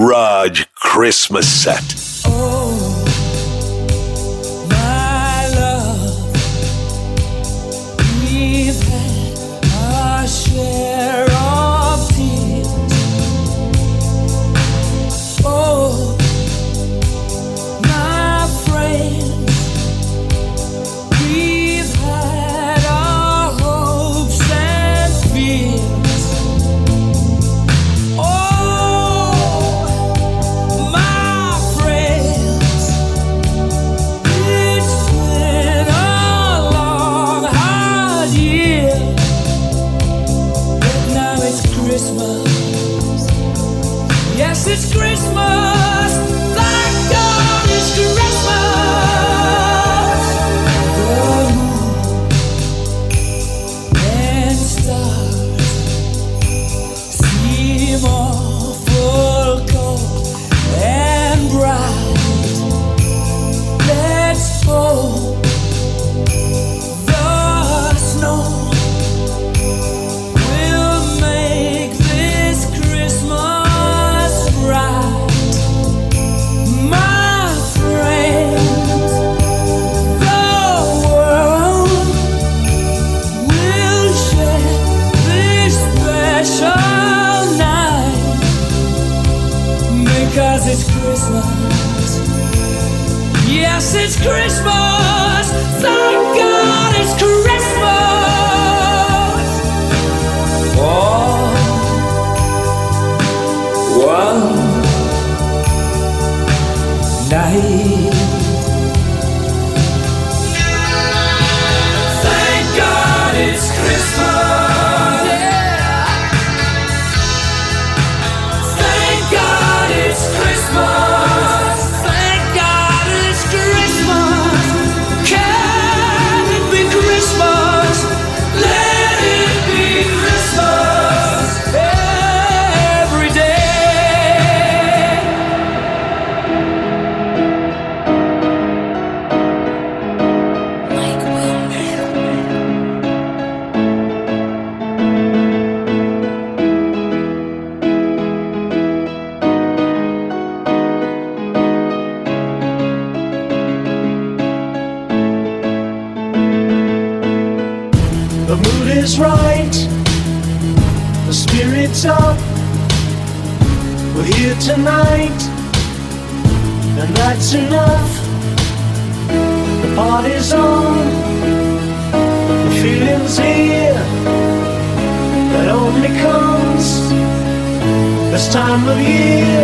Raj Christmas set. Time of year.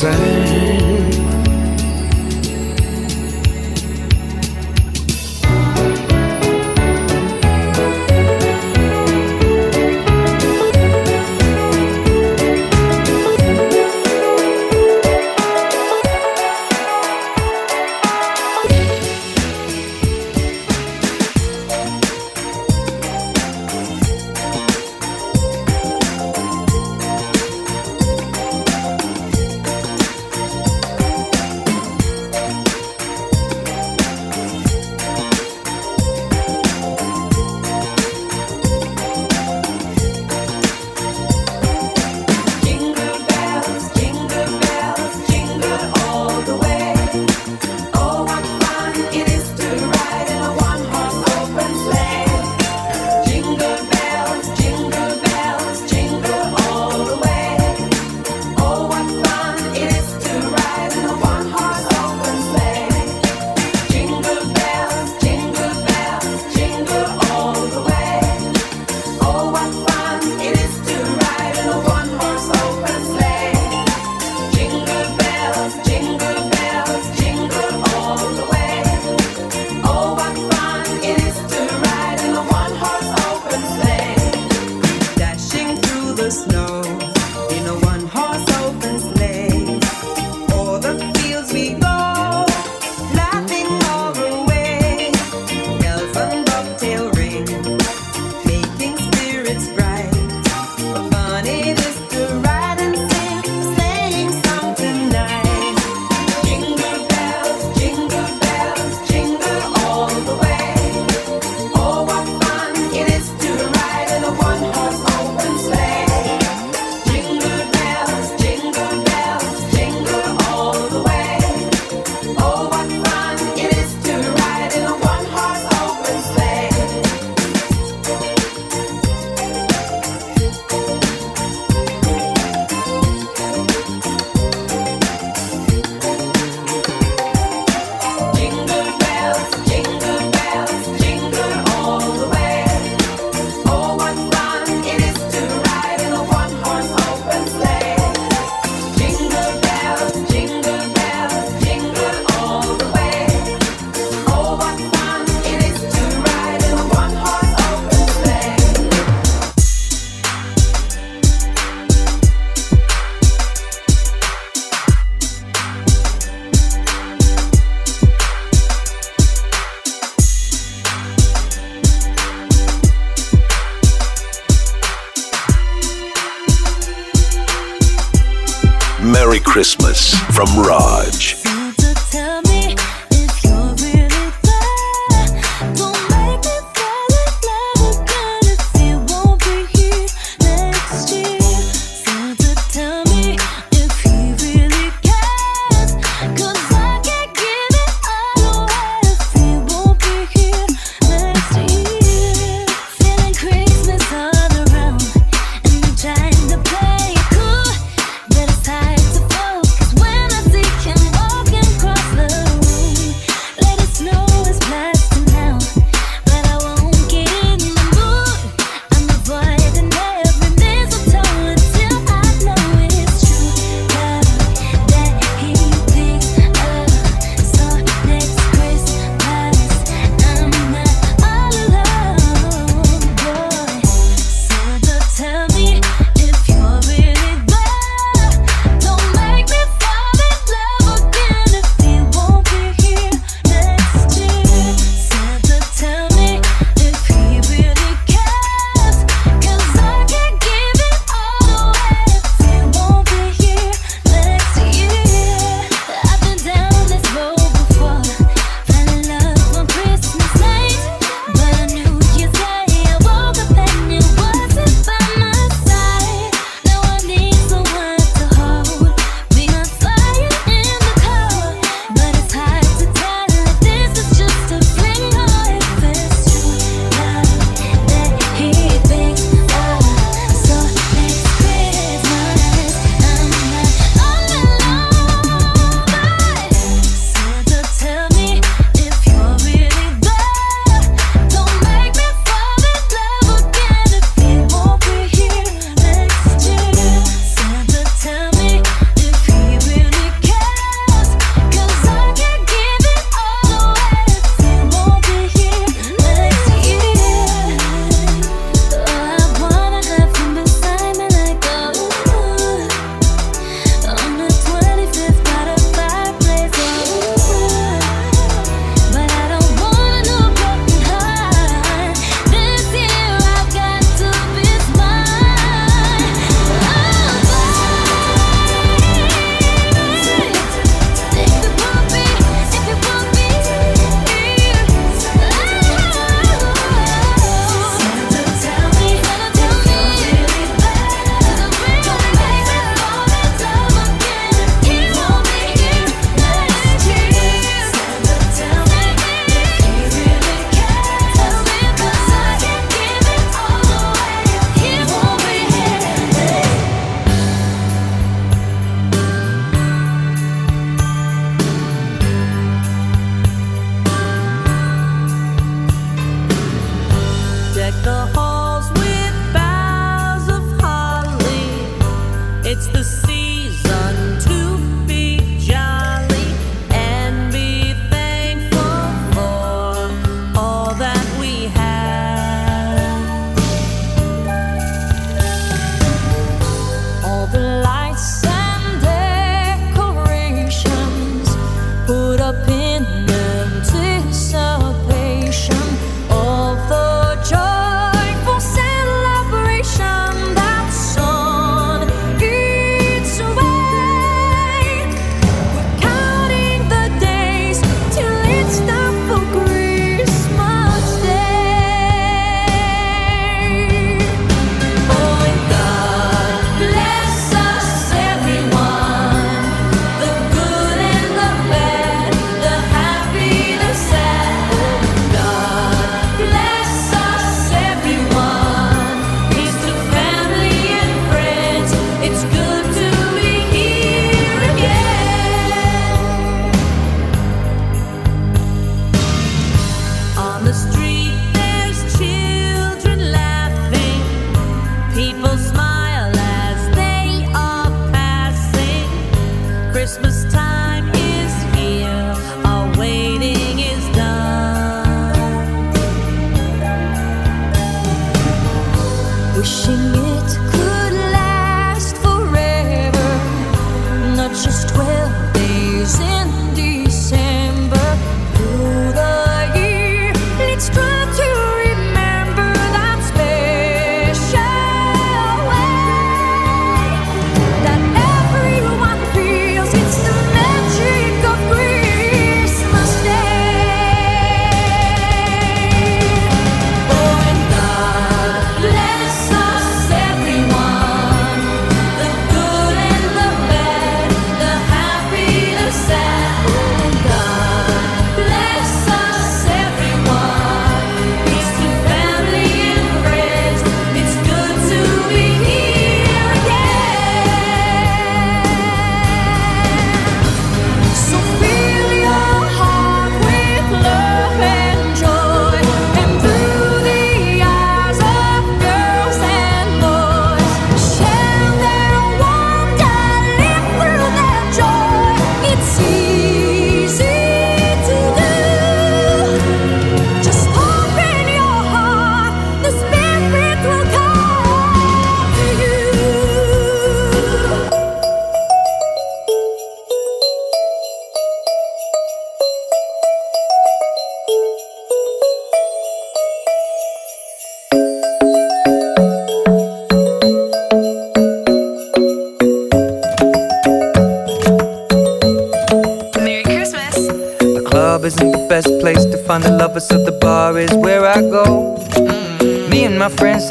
Same.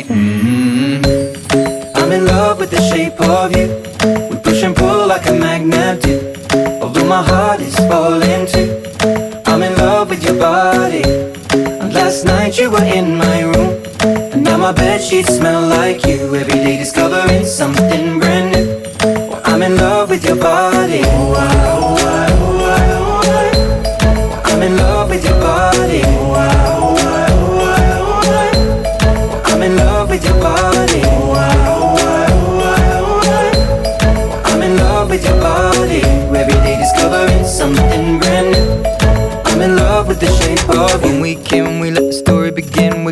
follow my lead. mm I'm in love with the shape of you. We push and pull like a magnet do. Although my heart is falling too. I'm in love with your body. And last night you were in my room. And now my bed sheets smell like you. Every day discovering something brand new. Well, I'm in love with your body. Oh, I,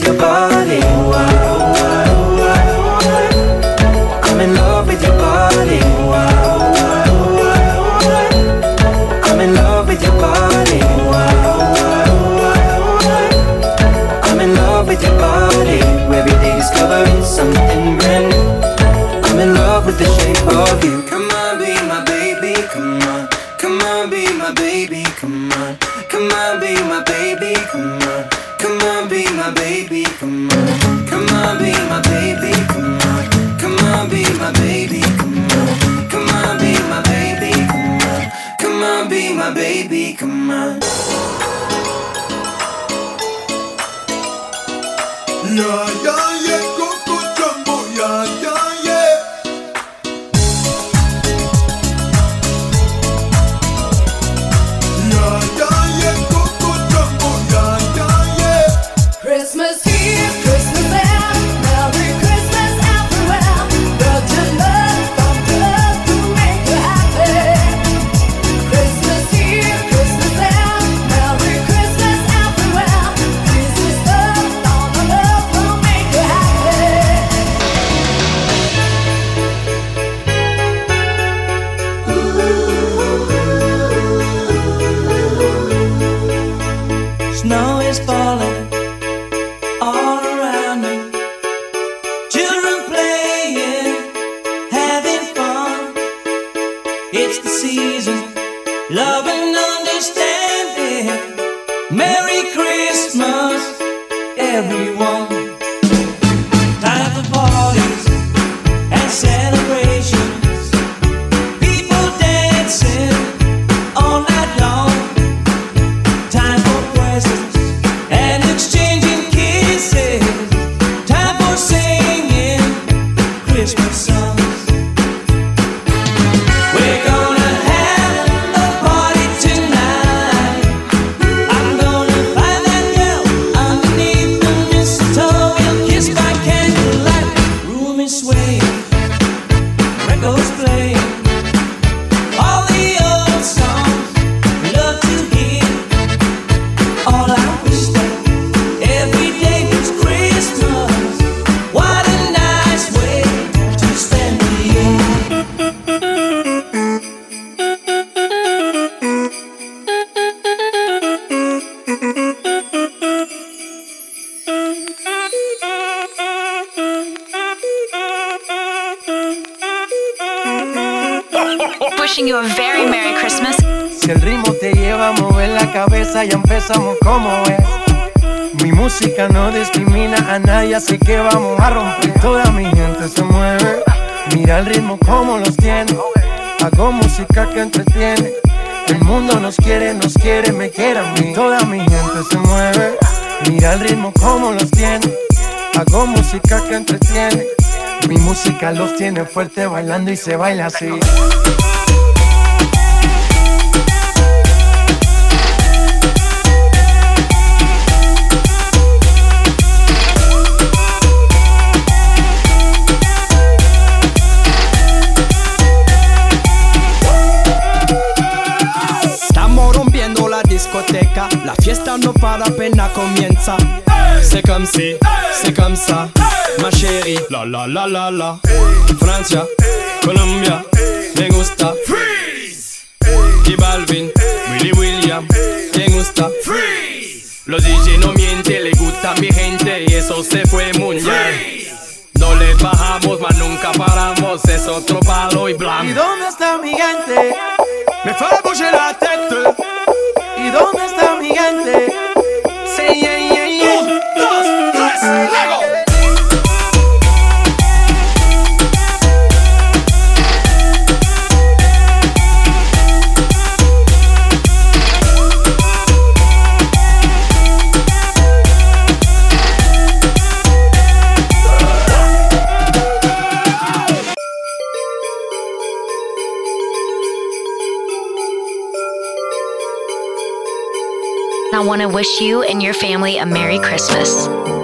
Love your body. Y toda mi gente se mueve. Mira el ritmo como los tiene. Hago música que entretiene. Mi música los tiene fuerte bailando y se baila así. no para pena comienza. Hey. C'est comme si, c'est comme ça, ma chérie. La la la la la. Francia, Colombia, me gusta. Freeze. Y Balvin, Willy William, me gusta. Freeze. Los DJ no mienten, le gusta a mi gente y eso se fue muy bien. No le bajamos, mas nunca paramos, es otro palo y blanco. ¿Y dónde está mi gente? Me fue a dónde está mi gente? Sí, yeah, yeah. want to wish you and your family a Merry Christmas.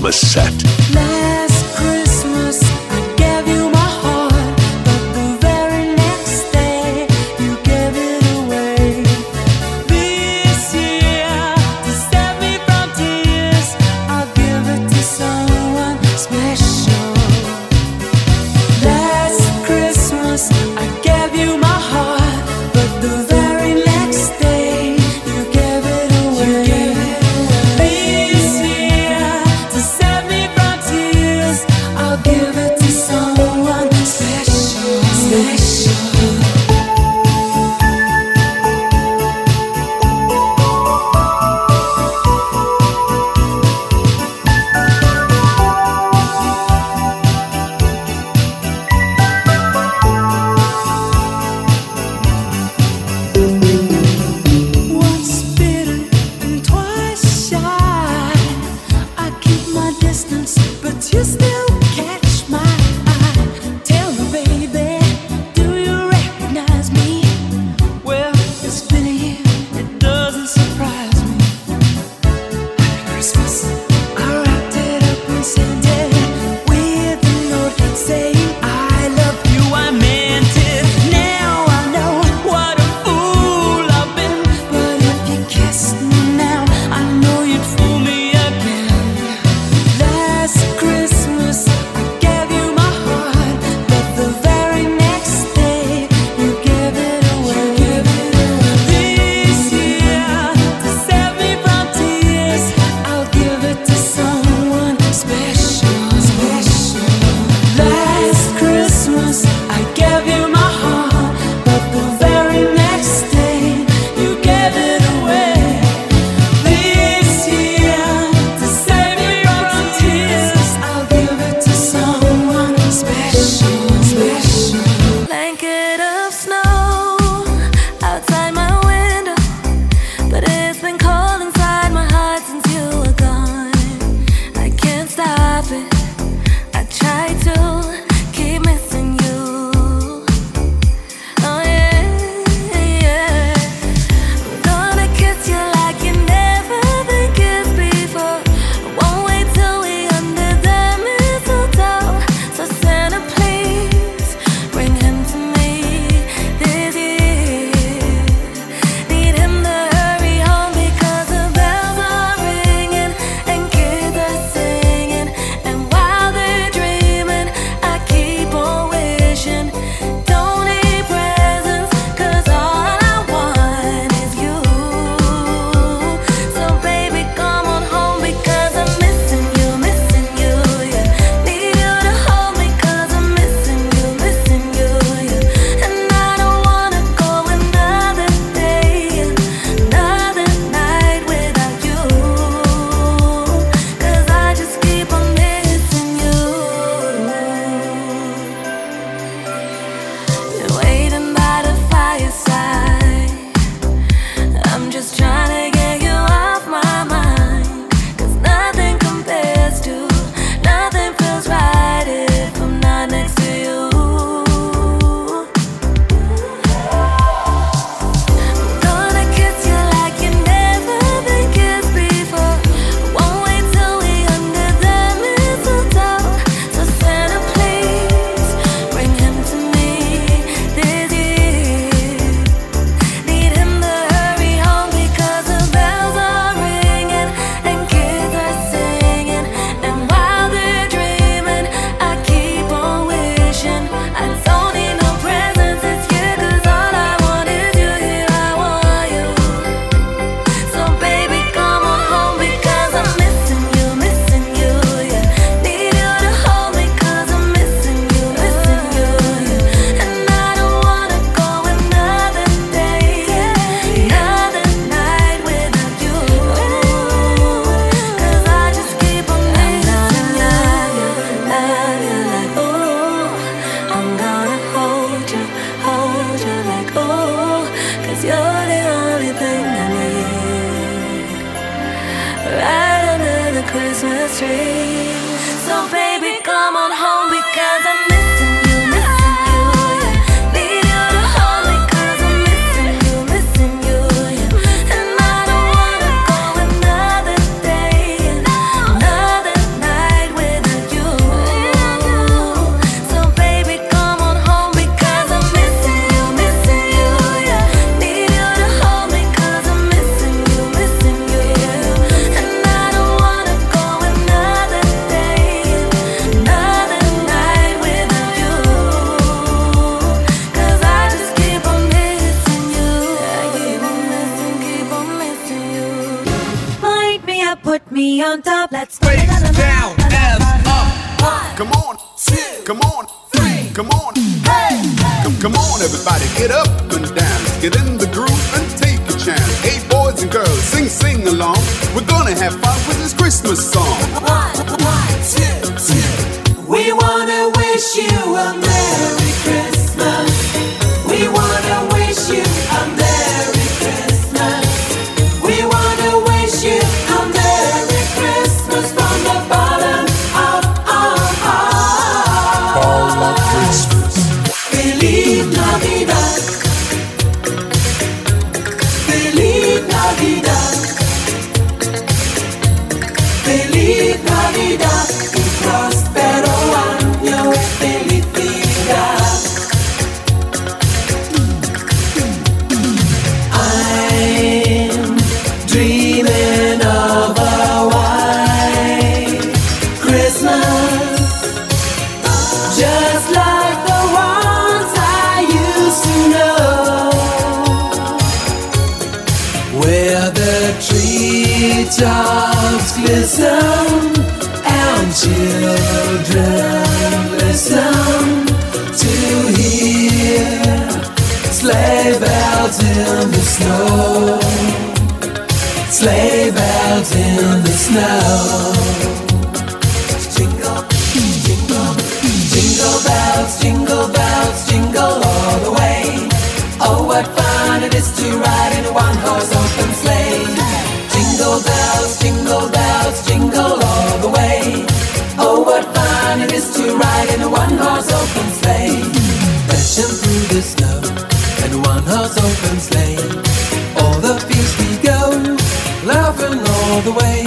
Christmas set. Where the treetops glisten and children listen to hear sleigh bells in the snow, sleigh bells in the snow. Jingle, jingle, jingle bells, jingle bells, jingle all the way. Oh, what fun it is to ride in a one-horse open sleigh. Jingle bells, jingle bells, jingle all the way. Oh, what fun it is to ride in a one-horse open sleigh. Dashing through the snow in a one-horse open sleigh. All the fields we go, laughing all the way.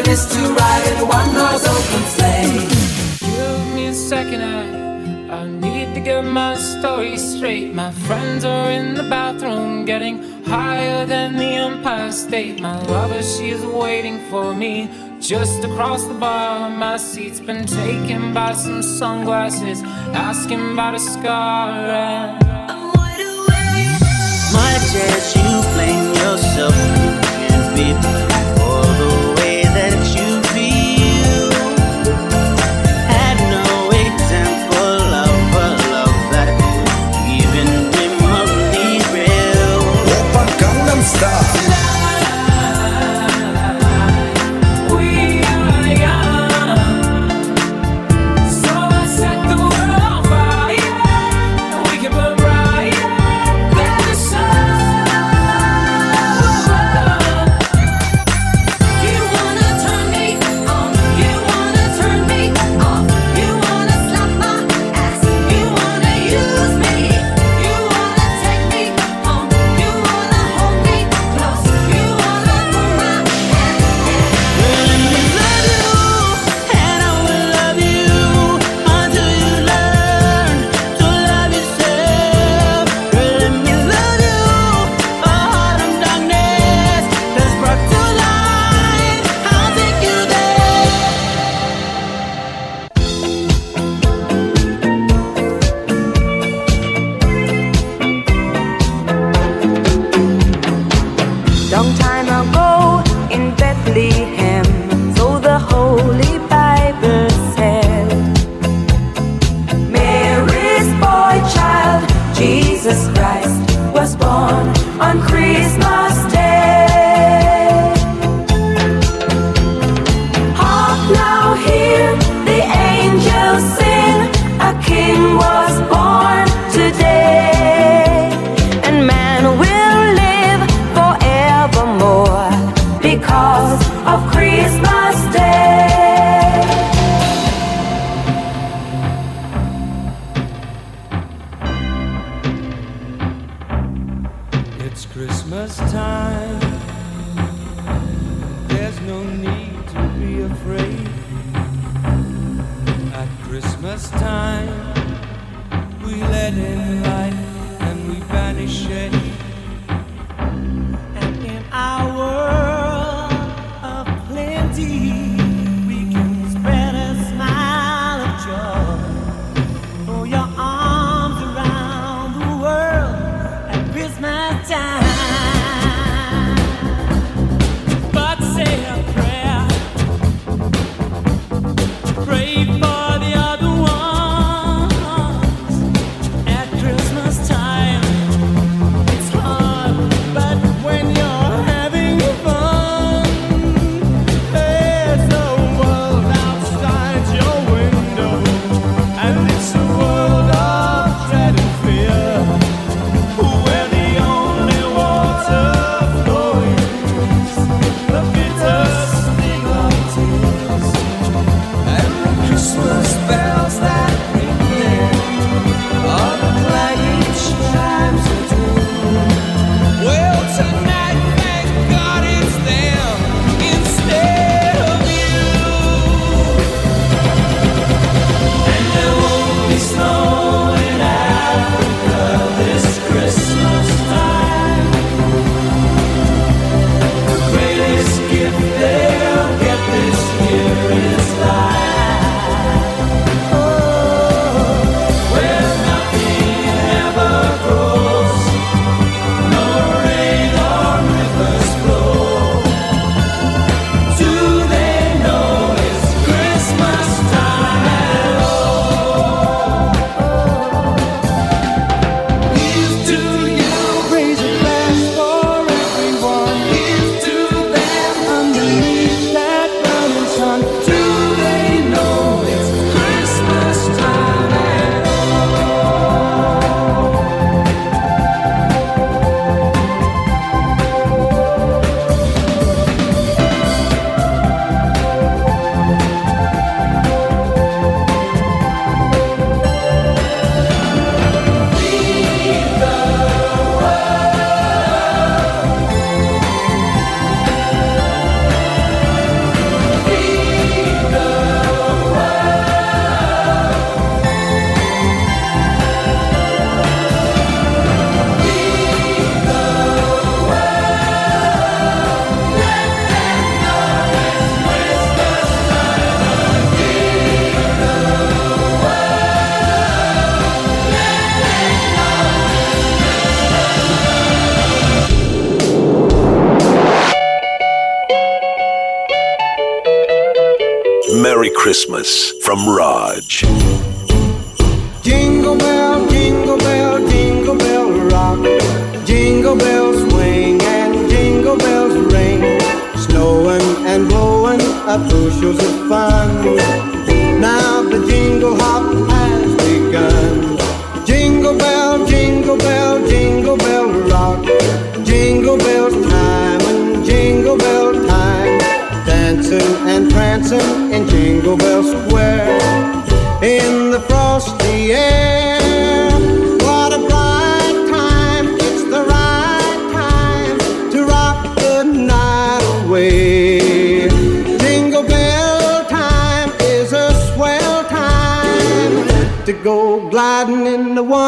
It is to ride in a one-horse open sleigh. Give me a second, I, I need to get my story straight. My friends are in the bathroom, getting higher than the Empire State. My lover, she's waiting for me just across the bar. My seat's been taken by some sunglasses, asking about a scar. And I'm wide awake. Much as you blame yourself,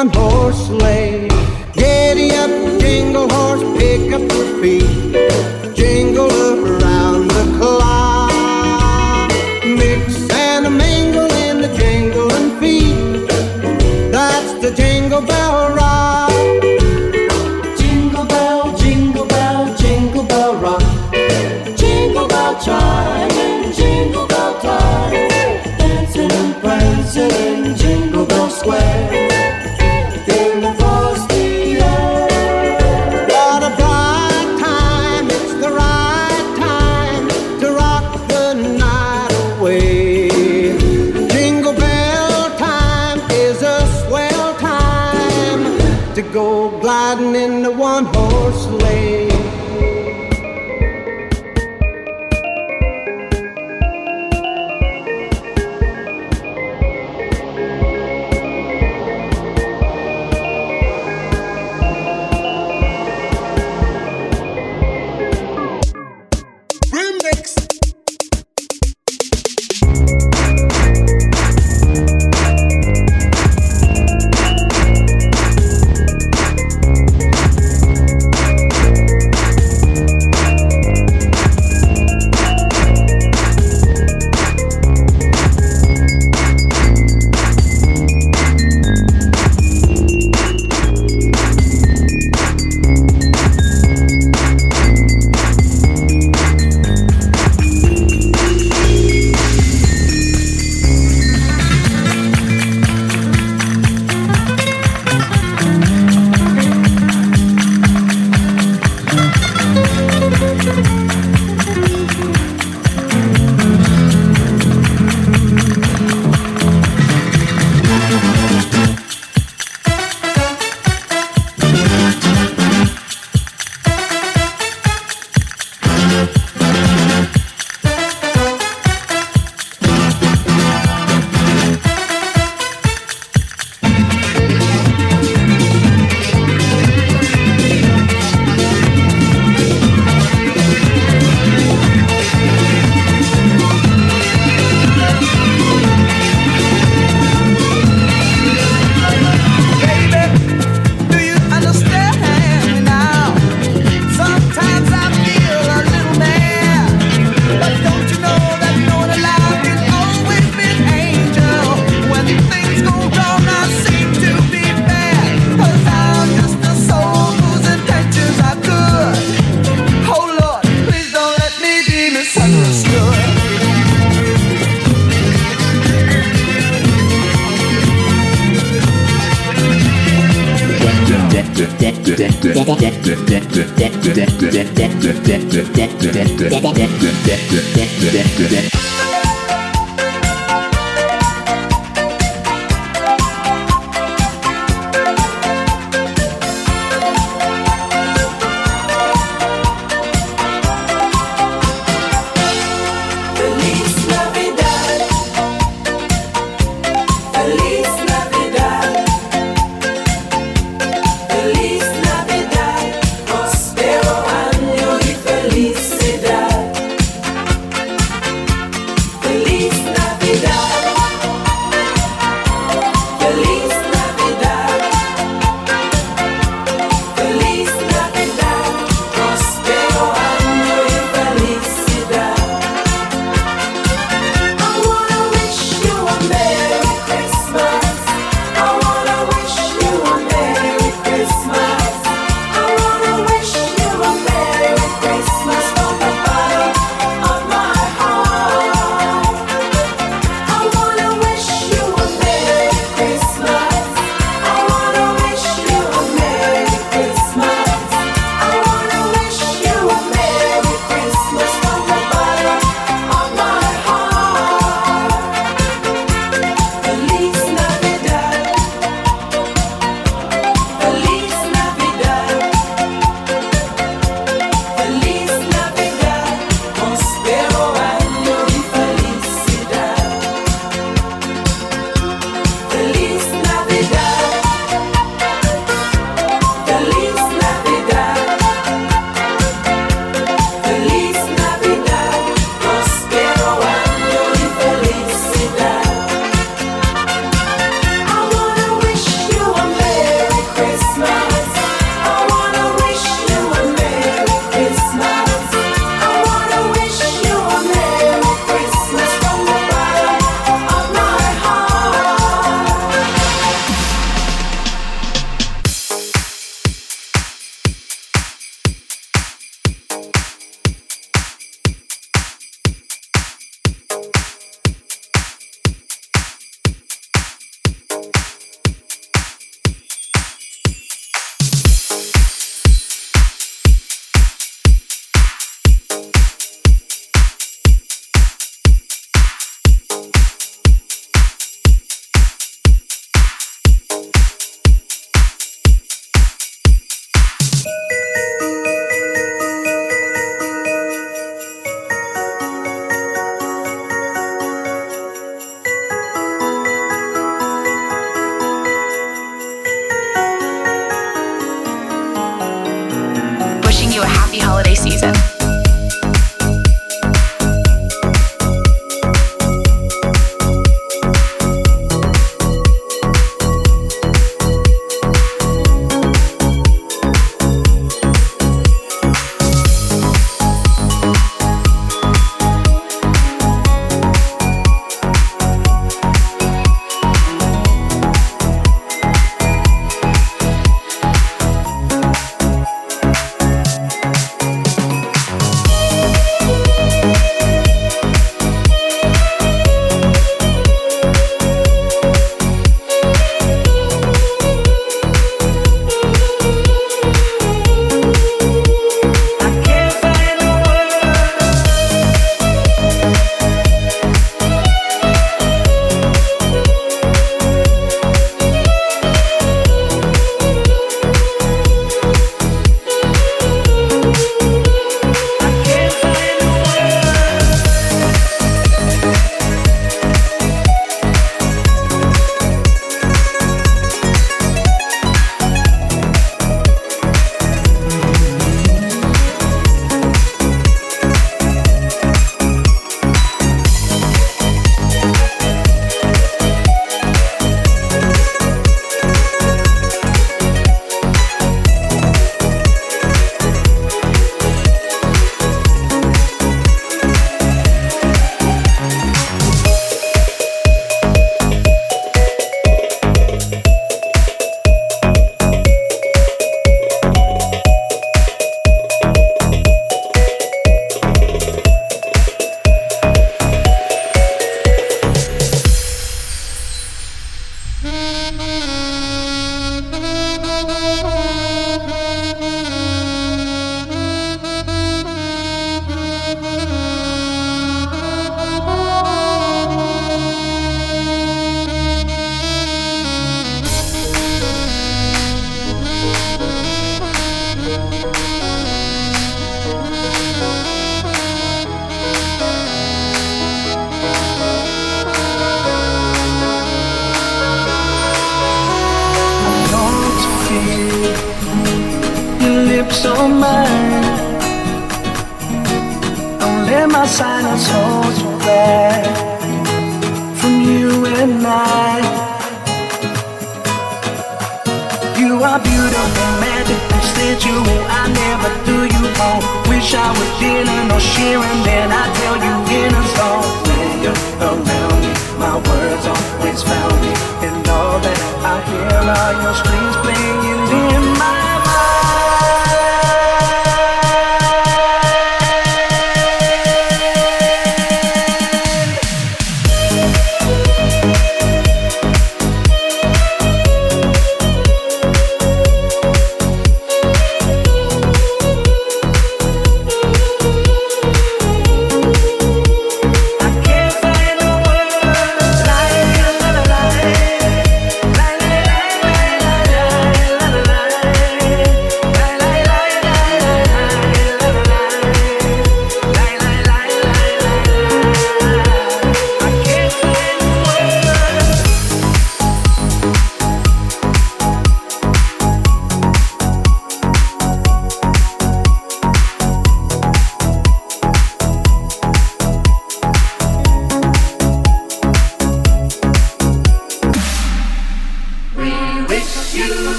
on horse sleigh. Giddy up, jingle horse, pick up your feet. Playing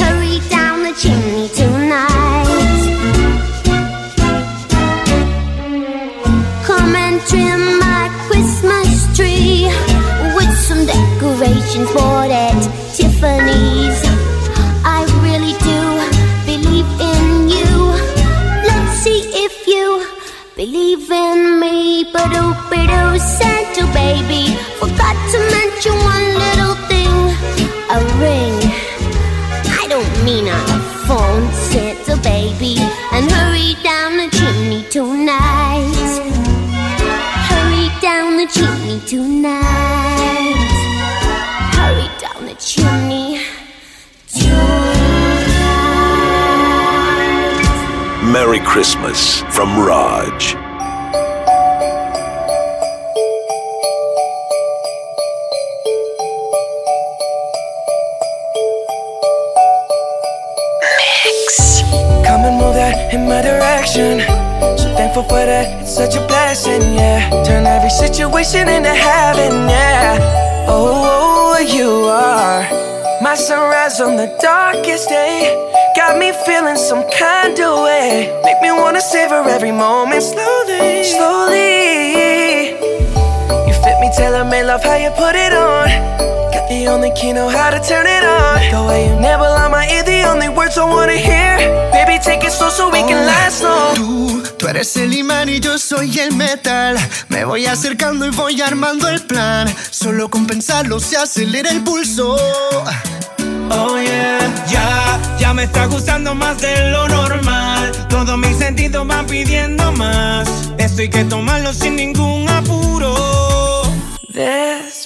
hurry down the chimney tonight. Come and trim my Christmas tree with some decorations bought at Tiffany's. I really do believe in you. Let's see if you believe in me. But Santa baby, forgot to mention one little. Christmas from Raj. Mix. Come and move that in my direction. So thankful for that, it's such a blessing, yeah. Turn every situation into heaven, yeah. Oh, oh you are my sunrise on the darkest day. Got me feeling some kind of way. Make me wanna savor every moment slowly, slowly. You fit me, tailor made, love how you put it on. Got the only key, know how to turn it on. The way you never lie my ear, the only words I wanna hear. Baby, take it slow so we can last long. Tú, tú eres el imán y yo soy el metal. Me voy acercando y voy armando el plan. Solo con pensarlo se acelera el pulso. Oh yeah, ya, ya me está gustando más de lo normal. Todos mis sentidos van pidiendo más. Esto hay que tomarlo sin ningún apuro.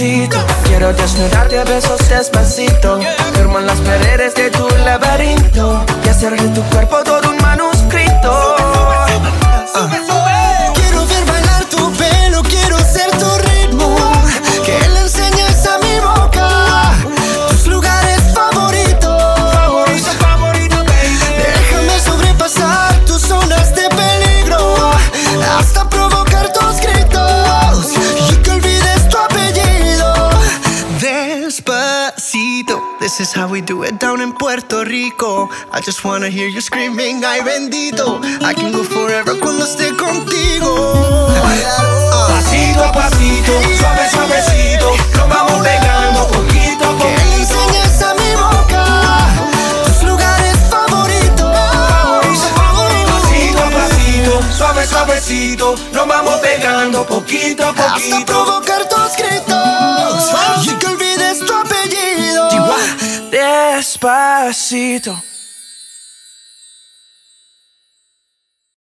Quiero desnudarte a besos despacito. Firmo en las paredes de tu laberinto. Y hacer de tu cuerpo todo Rico. I just wanna hear you screaming, ay bendito. I can go forever cuando esté contigo. Pasito a pasito, suave, suavecito. Nos vamos pegando poquito a Que le enseñes a mi boca tus lugares favoritos. Pasito a pasito, suave, suavecito. Nos vamos pegando poquito a Hasta poquito. provocar tus gritos Despacito.